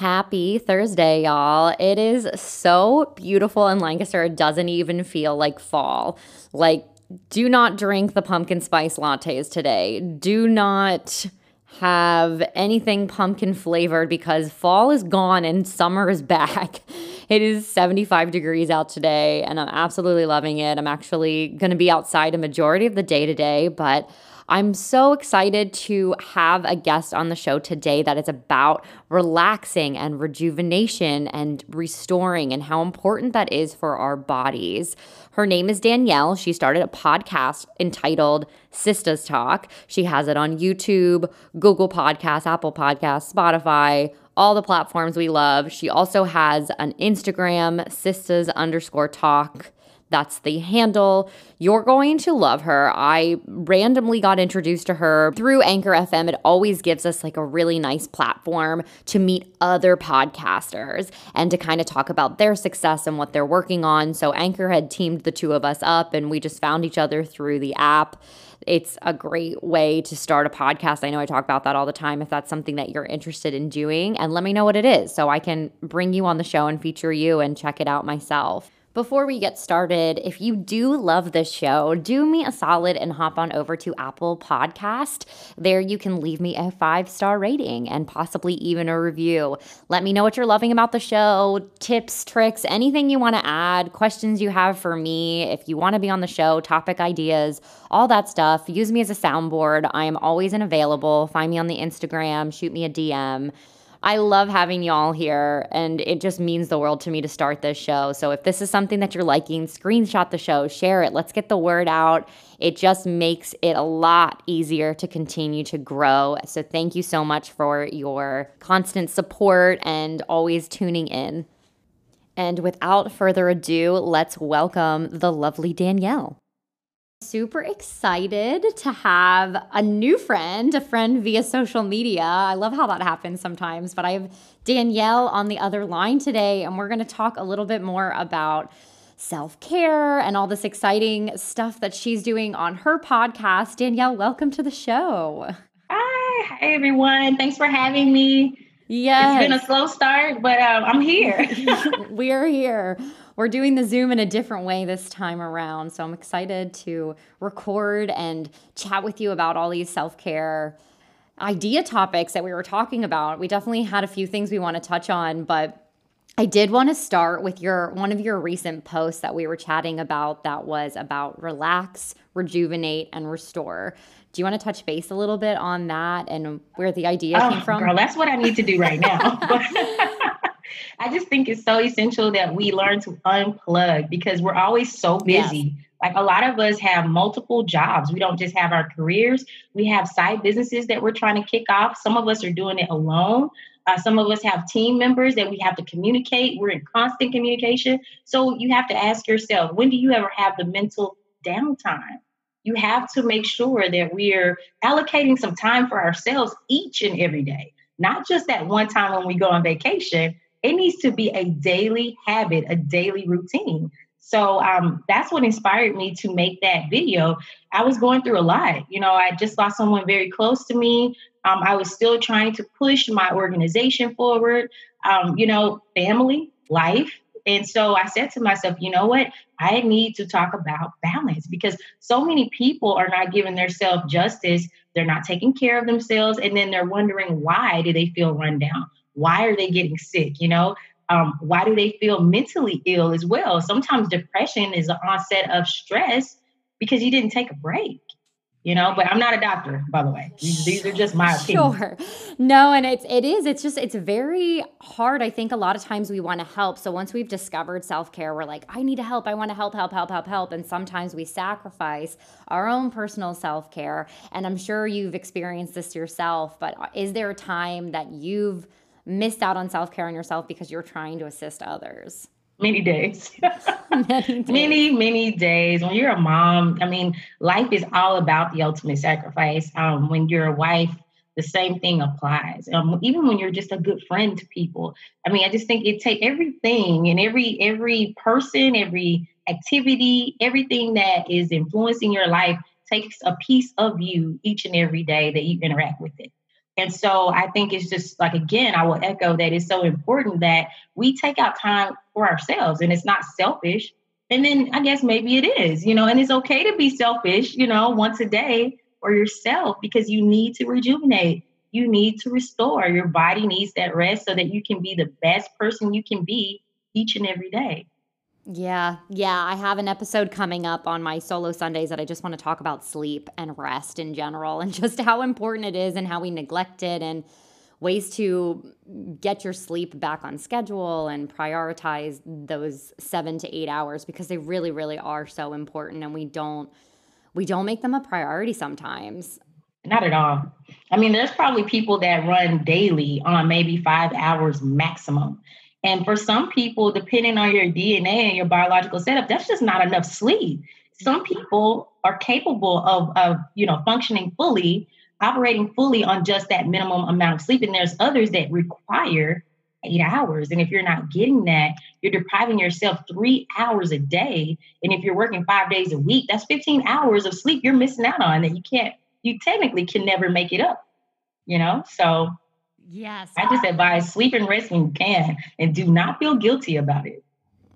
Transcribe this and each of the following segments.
Happy Thursday, y'all. It is so beautiful in Lancaster. It doesn't even feel like fall. Like, do not drink the pumpkin spice lattes today. Do not have anything pumpkin flavored because fall is gone and summer is back. It is 75 degrees out today and I'm absolutely loving it. I'm actually going to be outside a majority of the day today, but I'm so excited to have a guest on the show today that is about relaxing and rejuvenation and restoring and how important that is for our bodies. Her name is Danielle. She started a podcast entitled Sistas Talk. She has it on YouTube, Google Podcasts, Apple Podcasts, Spotify, all the platforms we love. She also has an Instagram, Sistas underscore talk. That's the handle. You're going to love her. I randomly got introduced to her through Anchor FM. It always gives us like a really nice platform to meet other podcasters and to kind of talk about their success and what they're working on. So Anchor had teamed the two of us up and we just found each other through the app. It's a great way to start a podcast. I know I talk about that all the time if that's something that you're interested in doing. And let me know what it is so I can bring you on the show and feature you and check it out myself. Before we get started, if you do love this show, do me a solid and hop on over to Apple Podcast. There you can leave me a five-star rating and possibly even a review. Let me know what you're loving about the show, tips, tricks, anything you want to add, questions you have for me, if you want to be on the show, topic ideas, all that stuff. Use me as a soundboard. I am always and available. Find me on the Instagram, shoot me a DM. I love having y'all here, and it just means the world to me to start this show. So if this is something that you're liking, screenshot the show, share it. Let's get the word out. It just makes it a lot easier to continue to grow. So thank you so much for your constant support and always tuning in. And without further ado, let's welcome the lovely Danielle. Super excited to have a new friend, a friend via social media. I love how that happens sometimes, but I have Danielle on the other line today, and we're going to talk a little bit more about self care and all this exciting stuff that she's doing on her podcast. Danielle, welcome to the show. Hi, hi everyone. Thanks for having me. Yes. It's been a slow start, but um, I'm here. We're here we're doing the Zoom in a different way this time around. So I'm excited to record and chat with you about all these self care idea topics that we were talking about. We definitely had a few things we want to touch on, but I did want to start with your one of your recent posts that we were chatting about that was about relax, rejuvenate, and restore. Do you want to touch base a little bit on that and where the idea oh, came from? Girl, that's what I need to do right now. I just think it's so essential that we learn to unplug because we're always so busy. Yes. Like a lot of us have multiple jobs. We don't just have our careers, we have side businesses that we're trying to kick off. Some of us are doing it alone. Uh, some of us have team members that we have to communicate. We're in constant communication. So you have to ask yourself when do you ever have the mental downtime? You have to make sure that we're allocating some time for ourselves each and every day, not just that one time when we go on vacation, it needs to be a daily habit, a daily routine. So um, that's what inspired me to make that video. I was going through a lot. You know, I just lost someone very close to me. Um, I was still trying to push my organization forward, um, you know, family, life. And so I said to myself, you know what? I need to talk about balance because so many people are not giving themselves justice. They're not taking care of themselves. And then they're wondering why do they feel run down? Why are they getting sick? You know, Um, why do they feel mentally ill as well? Sometimes depression is an onset of stress because you didn't take a break you know but i'm not a doctor by the way these, these are just my opinions. sure no and it's it is it's just it's very hard i think a lot of times we want to help so once we've discovered self-care we're like i need to help i want to help help help help help and sometimes we sacrifice our own personal self-care and i'm sure you've experienced this yourself but is there a time that you've missed out on self-care on yourself because you're trying to assist others many days. many, days. many, many days. When you're a mom, I mean, life is all about the ultimate sacrifice. Um, when you're a wife, the same thing applies. Um, even when you're just a good friend to people. I mean, I just think it take everything and every every person, every activity, everything that is influencing your life takes a piece of you each and every day that you interact with it. And so I think it's just like, again, I will echo that it's so important that we take out time for ourselves and it's not selfish. And then I guess maybe it is, you know, and it's okay to be selfish, you know, once a day for yourself because you need to rejuvenate. You need to restore. Your body needs that rest so that you can be the best person you can be each and every day. Yeah, yeah. I have an episode coming up on my solo Sundays that I just want to talk about sleep and rest in general and just how important it is and how we neglect it and ways to get your sleep back on schedule and prioritize those 7 to 8 hours because they really really are so important and we don't we don't make them a priority sometimes. Not at all. I mean, there's probably people that run daily on maybe 5 hours maximum and for some people, depending on your DNA and your biological setup, that's just not enough sleep. Some people are capable of, of you know, functioning fully, operating fully on just that minimum amount of sleep. And there's others that require eight hours. And if you're not getting that, you're depriving yourself three hours a day. And if you're working five days a week, that's 15 hours of sleep you're missing out on that you can't, you technically can never make it up, you know? So Yes. I just advise sleep and rest when you can and do not feel guilty about it.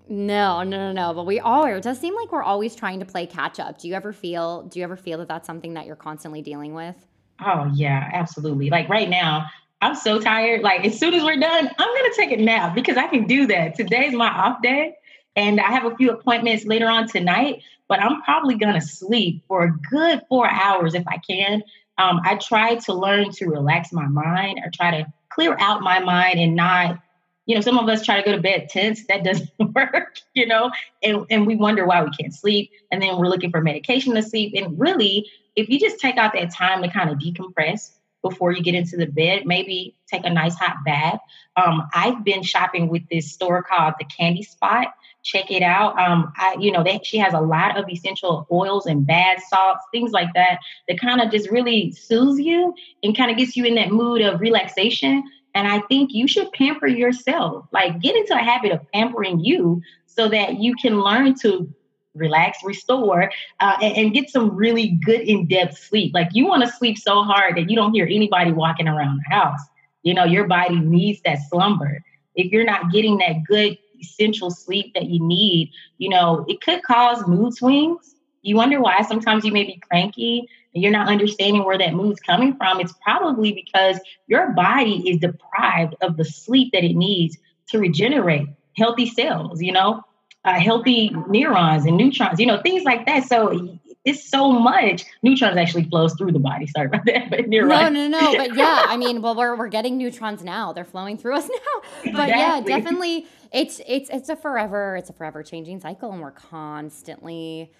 No, no, no, no. But we all are. It does seem like we're always trying to play catch up. Do you ever feel do you ever feel that that's something that you're constantly dealing with? Oh, yeah, absolutely. Like right now, I'm so tired. Like as soon as we're done, I'm going to take a nap because I can do that. Today's my off day and I have a few appointments later on tonight, but I'm probably going to sleep for a good 4 hours if I can um, I try to learn to relax my mind or try to clear out my mind and not, you know, some of us try to go to bed tense. That doesn't work, you know, and, and we wonder why we can't sleep. And then we're looking for medication to sleep. And really, if you just take out that time to kind of decompress before you get into the bed, maybe take a nice hot bath. Um, I've been shopping with this store called the Candy Spot check it out. Um, I, you know, they, she has a lot of essential oils and bath salts, things like that, that kind of just really soothes you and kind of gets you in that mood of relaxation. And I think you should pamper yourself, like get into a habit of pampering you so that you can learn to relax, restore, uh, and, and, get some really good in depth sleep. Like you want to sleep so hard that you don't hear anybody walking around the house. You know, your body needs that slumber. If you're not getting that good essential sleep that you need, you know, it could cause mood swings. You wonder why sometimes you may be cranky and you're not understanding where that mood's coming from. It's probably because your body is deprived of the sleep that it needs to regenerate healthy cells, you know, uh, healthy neurons and neutrons, you know, things like that. So it's so much. Neutrons actually flows through the body. Sorry about that, but you're no, right. No, no, no. But yeah, I mean, well, we're we're getting neutrons now. They're flowing through us now. But exactly. yeah, definitely, it's it's it's a forever it's a forever changing cycle, and we're constantly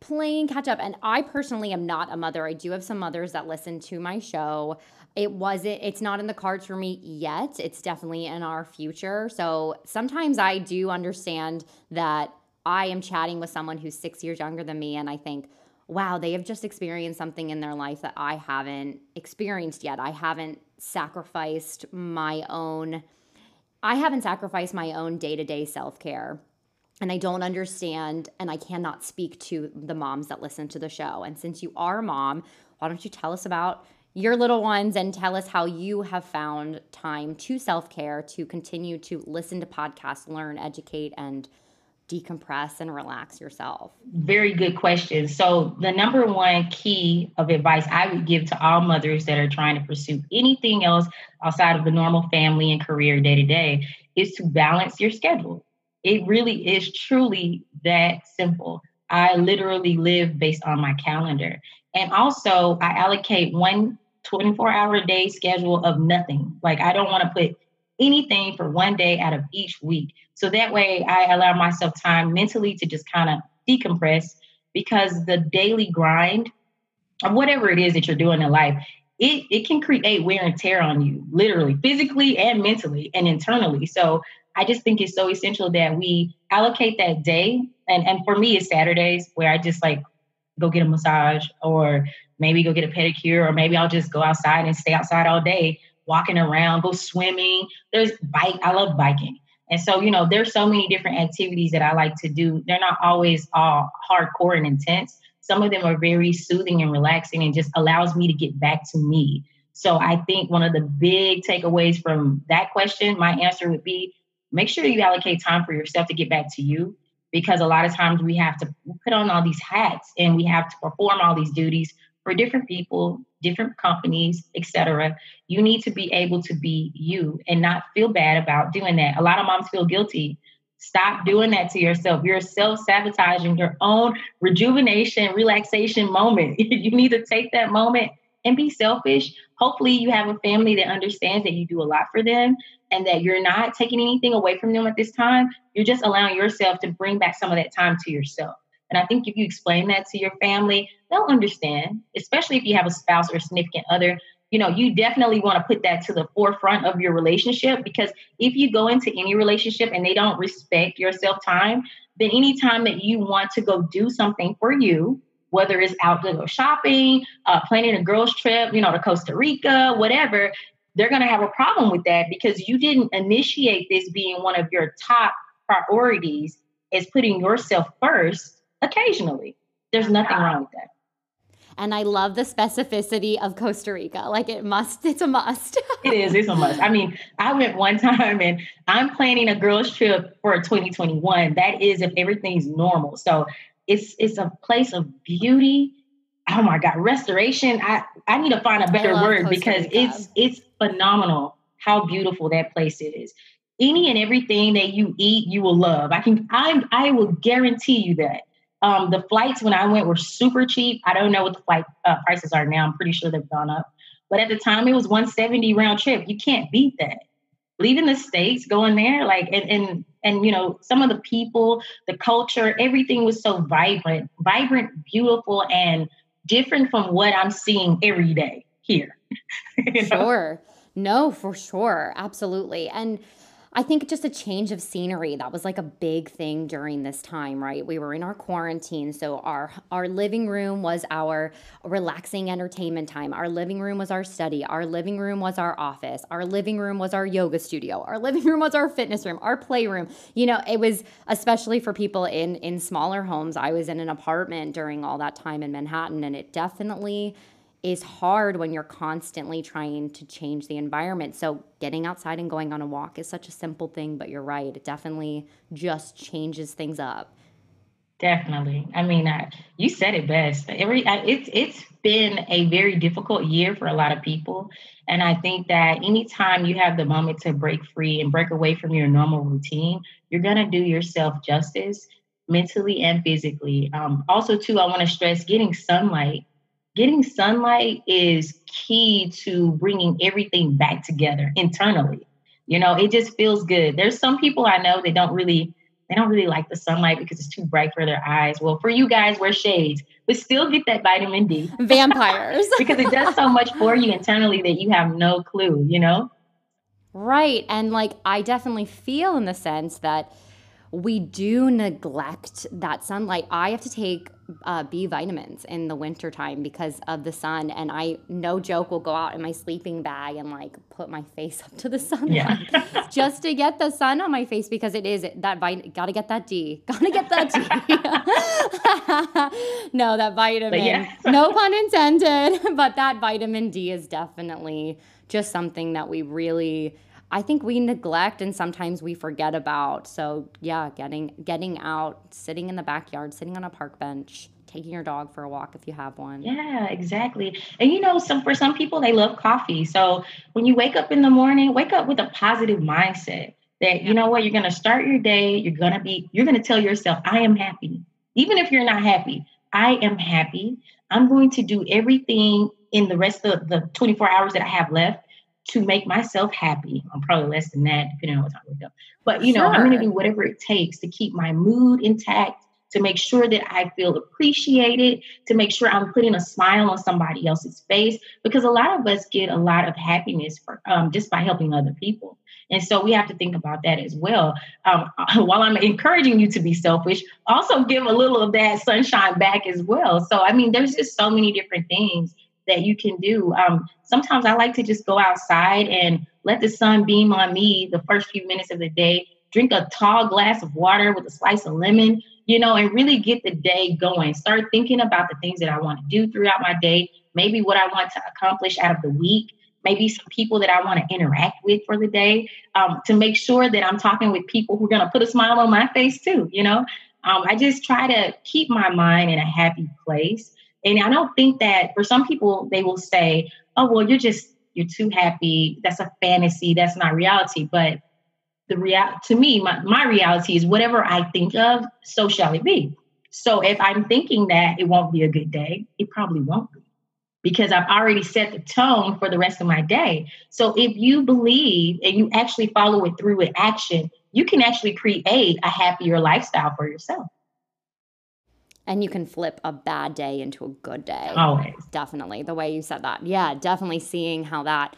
playing catch up. And I personally am not a mother. I do have some mothers that listen to my show. It wasn't. It's not in the cards for me yet. It's definitely in our future. So sometimes I do understand that I am chatting with someone who's six years younger than me, and I think wow, they have just experienced something in their life that I haven't experienced yet. I haven't sacrificed my own I haven't sacrificed my own day-to-day self-care. And I don't understand and I cannot speak to the moms that listen to the show. And since you are a mom, why don't you tell us about your little ones and tell us how you have found time to self-care to continue to listen to podcasts, learn, educate and decompress and relax yourself? Very good question. So, the number one key of advice I would give to all mothers that are trying to pursue anything else outside of the normal family and career day to day is to balance your schedule. It really is truly that simple. I literally live based on my calendar. And also, I allocate one 24 hour day schedule of nothing. Like, I don't want to put anything for one day out of each week. So that way I allow myself time mentally to just kind of decompress because the daily grind of whatever it is that you're doing in life, it, it can create wear and tear on you, literally, physically and mentally and internally. So I just think it's so essential that we allocate that day. And, and for me, it's Saturdays where I just like go get a massage or maybe go get a pedicure or maybe I'll just go outside and stay outside all day walking around, go swimming. There's bike. I love biking. And so, you know, there's so many different activities that I like to do. They're not always all hardcore and intense. Some of them are very soothing and relaxing and just allows me to get back to me. So I think one of the big takeaways from that question, my answer would be make sure you allocate time for yourself to get back to you because a lot of times we have to put on all these hats and we have to perform all these duties for different people, different companies, etc. You need to be able to be you and not feel bad about doing that. A lot of moms feel guilty. Stop doing that to yourself. You're self sabotaging your own rejuvenation, relaxation moment. you need to take that moment and be selfish. Hopefully, you have a family that understands that you do a lot for them and that you're not taking anything away from them at this time. You're just allowing yourself to bring back some of that time to yourself. And I think if you explain that to your family, they'll understand, especially if you have a spouse or significant other. You know, you definitely want to put that to the forefront of your relationship because if you go into any relationship and they don't respect your self time, then anytime that you want to go do something for you, whether it's out to go shopping, uh, planning a girls' trip, you know, to Costa Rica, whatever, they're going to have a problem with that because you didn't initiate this being one of your top priorities is putting yourself first occasionally. There's nothing wrong with that. And I love the specificity of Costa Rica. Like it must, it's a must. it is, it's a must. I mean, I went one time and I'm planning a girls' trip for 2021. That is if everything's normal. So it's it's a place of beauty. Oh my God, restoration. I, I need to find a better word Costa because Rica. it's it's phenomenal how beautiful that place is. Any and everything that you eat, you will love. I can I I will guarantee you that. Um, the flights when I went were super cheap. I don't know what the flight uh, prices are now. I'm pretty sure they've gone up. But at the time, it was 170 round trip. You can't beat that. Leaving the states, going there, like and and and you know some of the people, the culture, everything was so vibrant, vibrant, beautiful, and different from what I'm seeing every day here. know? Sure. No, for sure. Absolutely. And I think just a change of scenery that was like a big thing during this time, right? We were in our quarantine, so our our living room was our relaxing entertainment time. Our living room was our study. Our living room was our office. Our living room was our yoga studio. Our living room was our fitness room, our playroom. You know, it was especially for people in in smaller homes. I was in an apartment during all that time in Manhattan and it definitely is hard when you're constantly trying to change the environment. So, getting outside and going on a walk is such a simple thing, but you're right. It definitely just changes things up. Definitely. I mean, uh, you said it best. Every uh, it's it's been a very difficult year for a lot of people, and I think that anytime you have the moment to break free and break away from your normal routine, you're gonna do yourself justice mentally and physically. Um, also, too, I want to stress getting sunlight getting sunlight is key to bringing everything back together internally. You know, it just feels good. There's some people I know that don't really they don't really like the sunlight because it's too bright for their eyes. Well, for you guys, wear shades, but still get that vitamin D. Vampires. because it does so much for you internally that you have no clue, you know? Right. And like I definitely feel in the sense that we do neglect that sunlight. I have to take uh, B vitamins in the wintertime because of the sun. And I, no joke, will go out in my sleeping bag and like put my face up to the sunlight yeah. just to get the sun on my face because it is that vitamin. Gotta get that D. Gotta get that D. no, that vitamin. Yeah. no pun intended. But that vitamin D is definitely just something that we really I think we neglect and sometimes we forget about. So yeah, getting getting out, sitting in the backyard, sitting on a park bench, taking your dog for a walk if you have one. Yeah, exactly. And you know, some for some people they love coffee. So when you wake up in the morning, wake up with a positive mindset that you know what, you're gonna start your day, you're gonna be, you're gonna tell yourself, I am happy. Even if you're not happy, I am happy. I'm going to do everything in the rest of the 24 hours that I have left to make myself happy. I'm probably less than that, depending on what time we go. But you know, sure. I'm going to do whatever it takes to keep my mood intact, to make sure that I feel appreciated, to make sure I'm putting a smile on somebody else's face, because a lot of us get a lot of happiness for um, just by helping other people. And so we have to think about that as well. Um, while I'm encouraging you to be selfish, also give a little of that sunshine back as well. So, I mean, there's just so many different things that you can do. Um, sometimes I like to just go outside and let the sun beam on me the first few minutes of the day, drink a tall glass of water with a slice of lemon, you know, and really get the day going. Start thinking about the things that I want to do throughout my day, maybe what I want to accomplish out of the week, maybe some people that I want to interact with for the day, um, to make sure that I'm talking with people who are going to put a smile on my face too, you know. Um, I just try to keep my mind in a happy place. And I don't think that for some people, they will say, oh, well, you're just, you're too happy. That's a fantasy. That's not reality. But the real to me, my, my reality is whatever I think of, so shall it be. So if I'm thinking that it won't be a good day, it probably won't be because I've already set the tone for the rest of my day. So if you believe and you actually follow it through with action, you can actually create a happier lifestyle for yourself. And you can flip a bad day into a good day. Oh, Always. Definitely. The way you said that. Yeah, definitely seeing how that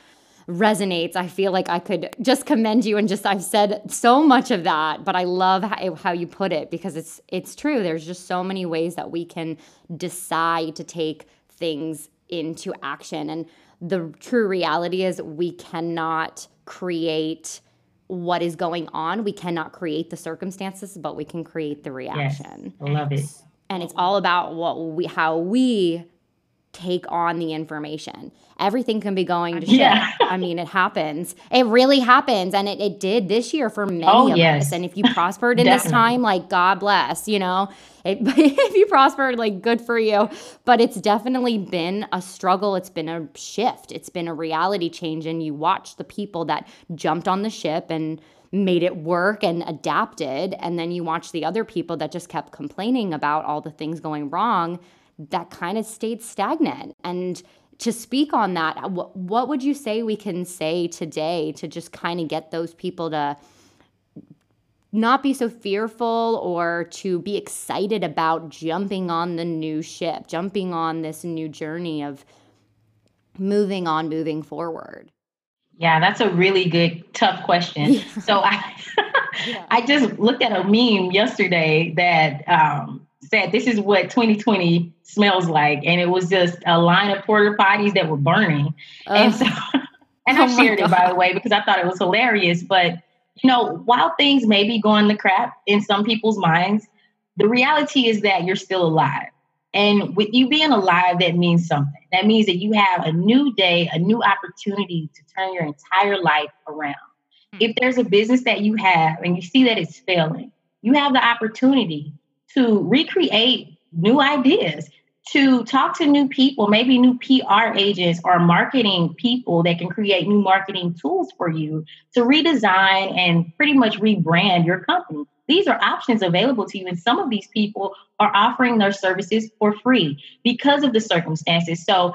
resonates. I feel like I could just commend you and just I've said so much of that, but I love how, how you put it because it's it's true. There's just so many ways that we can decide to take things into action and the true reality is we cannot create what is going on. We cannot create the circumstances, but we can create the reaction. Yes, I love it and it's all about what we how we take on the information. Everything can be going to shit. Yeah. I mean, it happens. It really happens. And it, it did this year for many oh, of yes. us. And if you prospered in this time, like God bless, you know, it, if you prospered, like good for you. But it's definitely been a struggle. It's been a shift. It's been a reality change. And you watch the people that jumped on the ship and made it work and adapted. And then you watch the other people that just kept complaining about all the things going wrong that kind of stayed stagnant. And to speak on that, uh, what, what would you say we can say today to just kind of get those people to not be so fearful or to be excited about jumping on the new ship, jumping on this new journey of moving on, moving forward? Yeah, that's a really good, tough question. Yeah. So I, yeah. I just looked at a meme yesterday that um, said this is what 2020 smells like, and it was just a line of porta potties that were burning, uh, and so, and oh I shared it by the way because I thought it was hilarious. But you know, while things may be going to crap in some people's minds, the reality is that you're still alive. And with you being alive, that means something. That means that you have a new day, a new opportunity to turn your entire life around. Mm-hmm. If there's a business that you have and you see that it's failing, you have the opportunity to recreate new ideas, to talk to new people, maybe new PR agents or marketing people that can create new marketing tools for you to redesign and pretty much rebrand your company. These are options available to you, and some of these people are offering their services for free because of the circumstances. So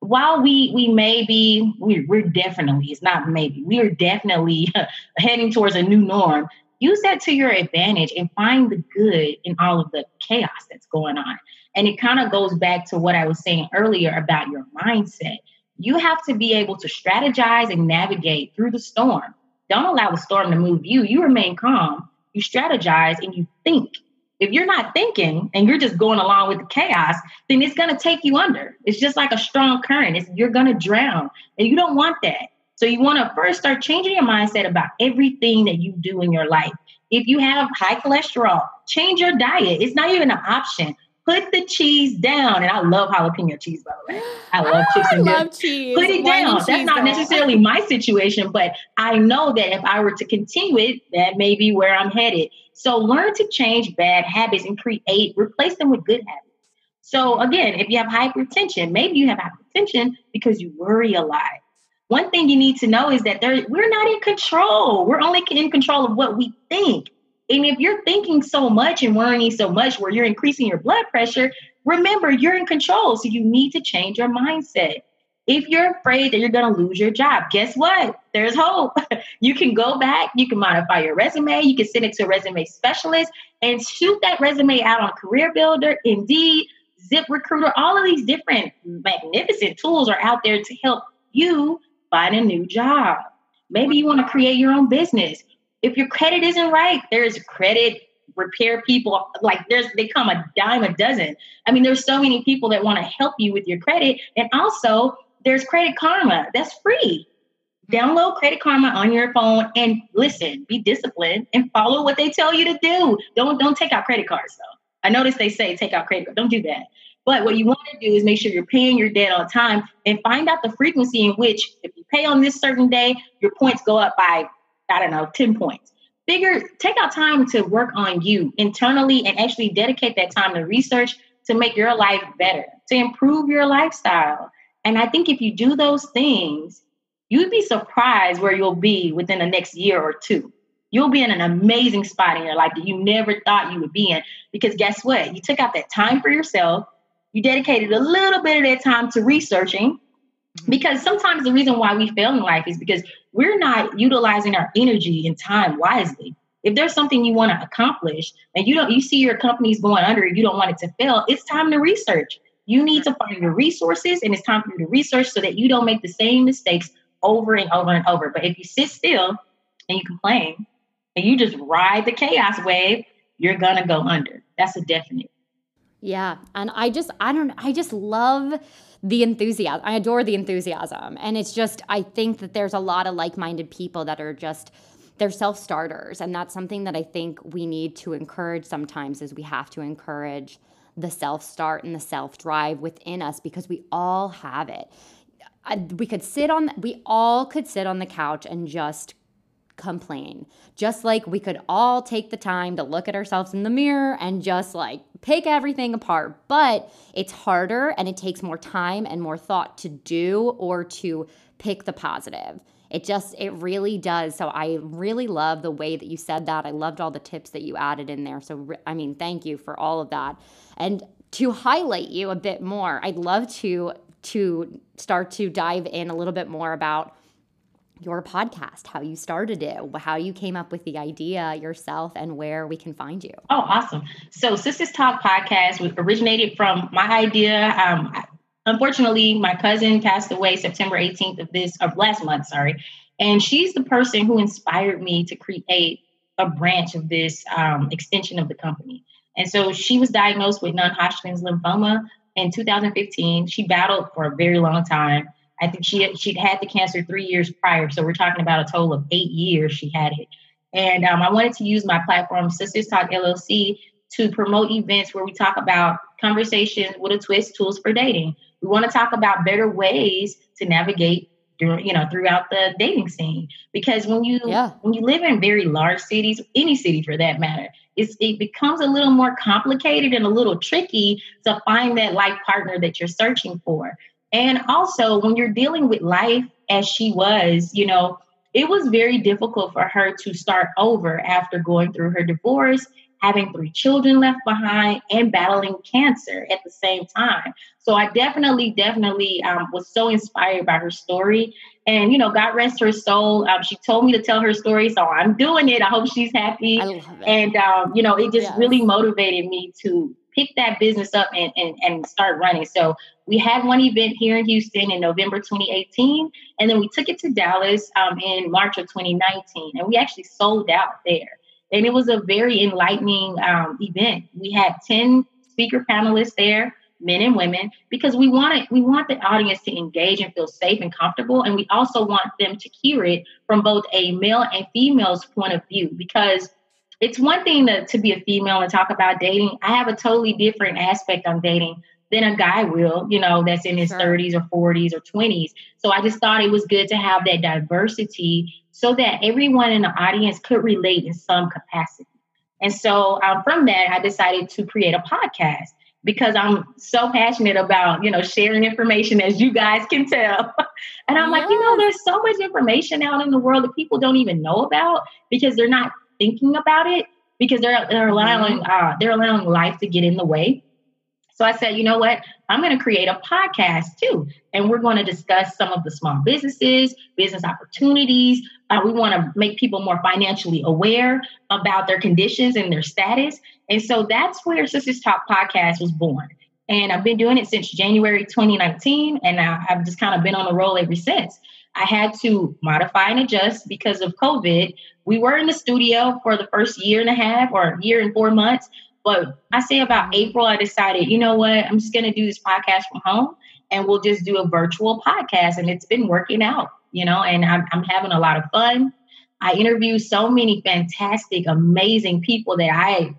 while we we may be we're, we're definitely it's not maybe we are definitely heading towards a new norm use that to your advantage and find the good in all of the chaos that's going on. And it kind of goes back to what i was saying earlier about your mindset. You have to be able to strategize and navigate through the storm. Don't allow the storm to move you. You remain calm you strategize and you think. If you're not thinking and you're just going along with the chaos, then it's going to take you under. It's just like a strong current. It's, you're going to drown, and you don't want that. So you want to first start changing your mindset about everything that you do in your life. If you have high cholesterol, change your diet. It's not even an option. Put the cheese down. And I love jalapeno cheese, by the way. I love chips and I love cheese. Put it Wine down. That's not girl. necessarily my situation, but I know that if I were to continue it, that may be where I'm headed. So learn to change bad habits and create, replace them with good habits. So again, if you have hypertension, maybe you have hypertension because you worry a lot. One thing you need to know is that there, we're not in control. We're only in control of what we think. And if you're thinking so much and worrying so much where you're increasing your blood pressure, remember you're in control. So you need to change your mindset. If you're afraid that you're going to lose your job, guess what? There's hope. you can go back, you can modify your resume, you can send it to a resume specialist and shoot that resume out on Career Builder, Indeed, Zip Recruiter. All of these different magnificent tools are out there to help you find a new job. Maybe you want to create your own business. If your credit isn't right, there's credit repair people. Like there's they come a dime a dozen. I mean, there's so many people that want to help you with your credit. And also there's Credit Karma. That's free. Download Credit Karma on your phone and listen, be disciplined and follow what they tell you to do. Don't don't take out credit cards though. I notice they say take out credit cards. Don't do that. But what you want to do is make sure you're paying your debt on time and find out the frequency in which if you pay on this certain day, your points go up by, I don't know, 10 points. Figure, take out time to work on you internally and actually dedicate that time to research to make your life better, to improve your lifestyle. And I think if you do those things, you'd be surprised where you'll be within the next year or two. You'll be in an amazing spot in your life that you never thought you would be in. Because guess what? You took out that time for yourself. You dedicated a little bit of that time to researching. Mm-hmm. Because sometimes the reason why we fail in life is because we're not utilizing our energy and time wisely. If there's something you want to accomplish and you don't you see your company's going under you don't want it to fail, it's time to research. You need to find your resources and it's time for you to research so that you don't make the same mistakes over and over and over. But if you sit still and you complain and you just ride the chaos wave, you're gonna go under. That's a definite. Yeah. And I just, I don't, I just love the enthusiasm. I adore the enthusiasm. And it's just, I think that there's a lot of like minded people that are just, they're self starters. And that's something that I think we need to encourage sometimes is we have to encourage the self start and the self drive within us because we all have it. I, we could sit on, we all could sit on the couch and just complain. Just like we could all take the time to look at ourselves in the mirror and just like pick everything apart. But it's harder and it takes more time and more thought to do or to pick the positive. It just, it really does. So I really love the way that you said that. I loved all the tips that you added in there. So, I mean, thank you for all of that. And to highlight you a bit more, I'd love to to start to dive in a little bit more about your podcast, how you started it, how you came up with the idea yourself, and where we can find you. Oh, awesome. So, Sistas Talk podcast was originated from my idea. Um, unfortunately, my cousin passed away September 18th of this, of last month, sorry. And she's the person who inspired me to create a branch of this um, extension of the company. And so she was diagnosed with non Hodgkin's lymphoma in 2015. She battled for a very long time. I think she she'd had the cancer three years prior, so we're talking about a total of eight years she had it. And um, I wanted to use my platform, Sistas Talk LLC, to promote events where we talk about conversations with a twist, tools for dating. We want to talk about better ways to navigate during, you know, throughout the dating scene. Because when you Yeah. when you live in very large cities, any city for that matter, it's, it becomes a little more complicated and a little tricky to find that life partner that you're searching for. And also, when you're dealing with life as she was, you know, it was very difficult for her to start over after going through her divorce, having three children left behind, and battling cancer at the same time. So I definitely, definitely um, was so inspired by her story. And, you know, God rest her soul. Um, she told me to tell her story, so I'm doing it. I hope she's happy. I love it. And, um, you know, it just really motivated me to pick that business up and, and, and start running. So we had one event here in Houston in November 2018, and then we took it to Dallas um, in March of 2019, and we actually sold out there. And it was a very enlightening um, event. We had 10 speaker panelists there, men and women, because we wanted we want the audience to engage and feel safe and comfortable, and we also want them to hear it from both a male and female's point of view. Because it's one thing to, to be a female and talk about dating. I have a totally different aspect on dating than a guy will, you know, that's in his sure. 30s or 40s or 20s. So I just thought it was good to have that diversity so that everyone in the audience could relate in some capacity. And so um, from that, I decided to create a podcast because I'm so passionate about, you know, sharing information as you guys can tell. and I'm like, you know, there's so much information out in the world that people don't even know about because they're not thinking about it because they're they're allowing mm-hmm. uh, they're allowing life to get in the way. So I said, you know what? I'm going to create a podcast too. And we're going to discuss some of the small businesses, business opportunities. Uh, we want to make people more financially aware about their conditions and their status. And so that's where Sistas Talk podcast was born. And I've been doing it since January 2019. And I, I've just kind of been on the roll ever since. I had to modify and adjust because of COVID. We were in the studio for the first year and a half or year and four months. But I say about mm-hmm. April, I decided, you know what, I'm just going to do this podcast from home and we'll just do a virtual podcast. And it's been working out, you know, and I'm, I'm having a lot of fun. I interview so many fantastic, amazing people that I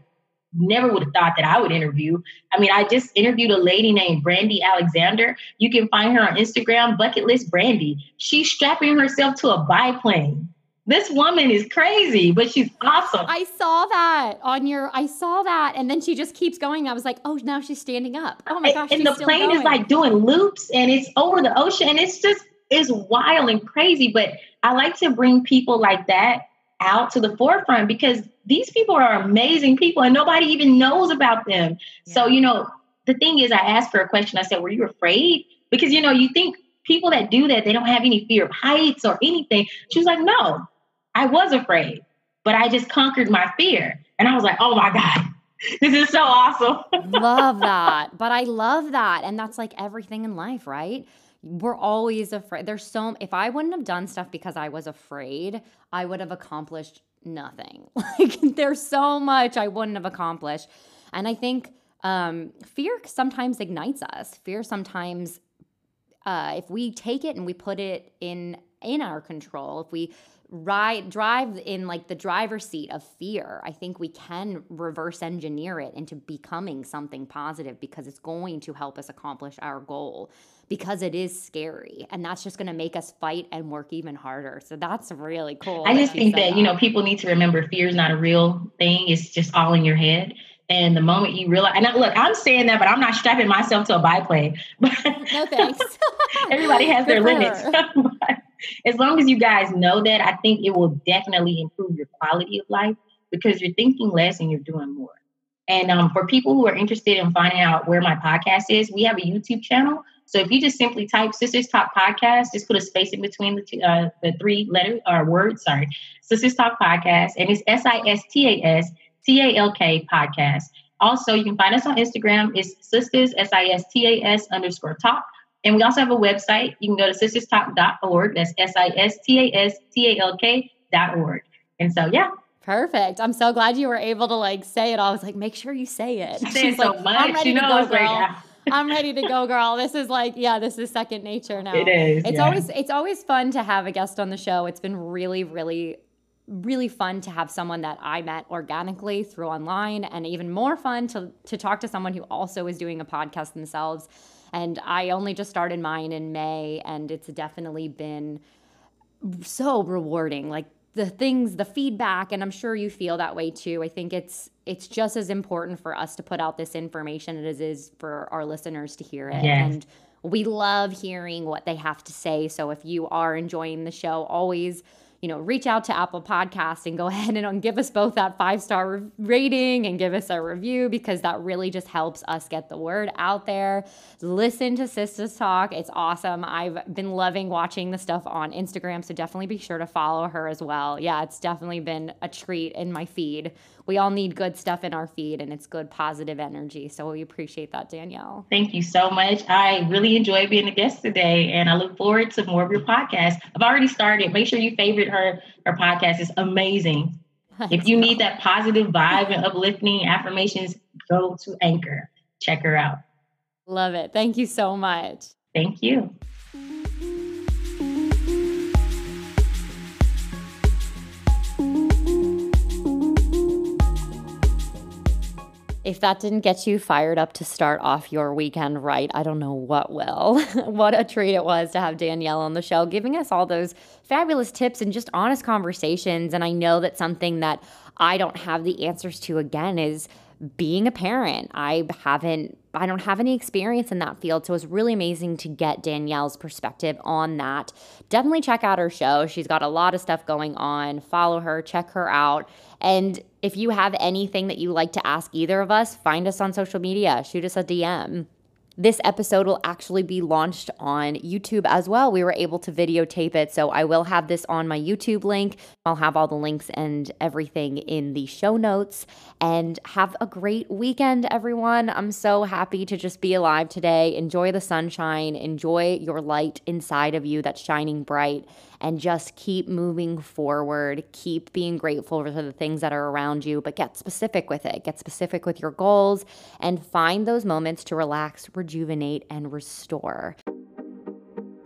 never would have thought that I would interview. I mean, I just interviewed a lady named Brandy Alexander. You can find her on Instagram, Bucket List Brandy. She's strapping herself to a biplane this woman is crazy, but she's awesome. I saw that on your, I saw that. And then she just keeps going. I was like, oh, now she's standing up. Oh my gosh. And, the plane going. is like doing loops and it's over the ocean. And it's just, it's wild and crazy. But I like to bring people like that out to the forefront because these people are amazing people and nobody even knows about them. Yeah. So, you know, the thing is, I asked her a question. I said, were you afraid? Because, you know, you think people that do that, they don't have any fear of heights or anything. She was like, no, I was afraid, but I just conquered my fear. And I was like, oh my God, this is so awesome. love that. But I love that. And that's like everything in life, right? We're always afraid. There's so, if I wouldn't have done stuff because I was afraid, I would have accomplished nothing. Like there's so much I wouldn't have accomplished. And I think um, fear sometimes ignites us. Fear sometimes, uh, if we take it and we put it in in our control, if we ride drive in like the driver's seat of fear i think we can reverse engineer it into becoming something positive because it's going to help us accomplish our goal because it is scary and that's just going to make us fight and work even harder so that's really cool i just think that, that you know people need to remember fear is not a real thing it's just all in your head and the moment you realize, and I, look, I'm saying that, but I'm not strapping myself to a biplane. No thanks. everybody has their limits. as long as you guys know that, I think it will definitely improve your quality of life because you're thinking less and you're doing more. And um, for people who are interested in finding out where my podcast is, we have a YouTube channel. So if you just simply type Sistas Talk Podcast, just put a space in between the two, uh, the three letters or words. Sorry, Sistas Talk Podcast, and it's S I S T A S T A L K Podcast. Also, you can find us on Instagram. It's Sistas S I S T A S underscore Talk. And we also have a website. You can go to sistastalk.org. That's S I S T A S T A L K dot org. And so, yeah. Perfect. I'm so glad you were able to like say it. I was like, make sure you say it. She She's so like, much. I'm ready to go, girl. I'm ready to go, girl. This is like, yeah, this is second nature now. It is. It's yeah. always it's always fun to have a guest on the show. It's been really, really really fun to have someone that I met organically through online and even more fun to to talk to someone who also is doing a podcast themselves and I only just started mine in May, and it's definitely been so rewarding. Like the things, the feedback, and I'm sure you feel that way too. I think it's it's just as important for us to put out this information as it is for our listeners to hear it. Yes. And we love hearing what they have to say. So if you are enjoying the show, always you know, reach out to Apple Podcasts and go ahead and give us both that five star rating and give us a review because that really just helps us get the word out there. Listen to Sistas Talk. It's awesome. I've been loving watching the stuff on Instagram, so definitely be sure to follow her as well. Yeah, it's definitely been a treat in my feed we all need good stuff in our feed and it's good positive energy. So we appreciate that, Danielle. Thank you so much. I really enjoyed being a guest today and I look forward to more of your podcast. I've already started. Make sure you favorite her. Her podcast is amazing. if you need that positive vibe and uplifting affirmations, go to Anchor. Check her out. Love it. Thank you so much. Thank you. If that didn't get you fired up to start off your weekend right, I don't know what will. what a treat it was to have Danielle on the show, giving us all those fabulous tips and just honest conversations. And I know that something that I don't have the answers to again is being a parent. I haven't I don't have any experience in that field, so it's really amazing to get Danielle's perspective on that. Definitely check out her show. She's got a lot of stuff going on. Follow her, check her out. And if you have anything that you like to ask either of us, find us on social media, shoot us a DM. This episode will actually be launched on YouTube as well. We were able to videotape it, so I will have this on my YouTube link. I'll have all the links and everything in the show notes. And have a great weekend, everyone. I'm so happy to just be alive today. Enjoy the sunshine, enjoy your light inside of you that's shining bright and just keep moving forward. Keep being grateful for the things that are around you, but get specific with it. Get specific with your goals and find those moments to relax, rejuvenate, and restore.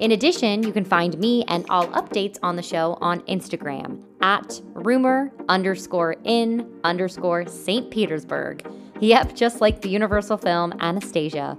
In addition, you can find me and all updates on the show on Instagram at rumor underscore in underscore St. Petersburg. Yep, just like the Universal film Anastasia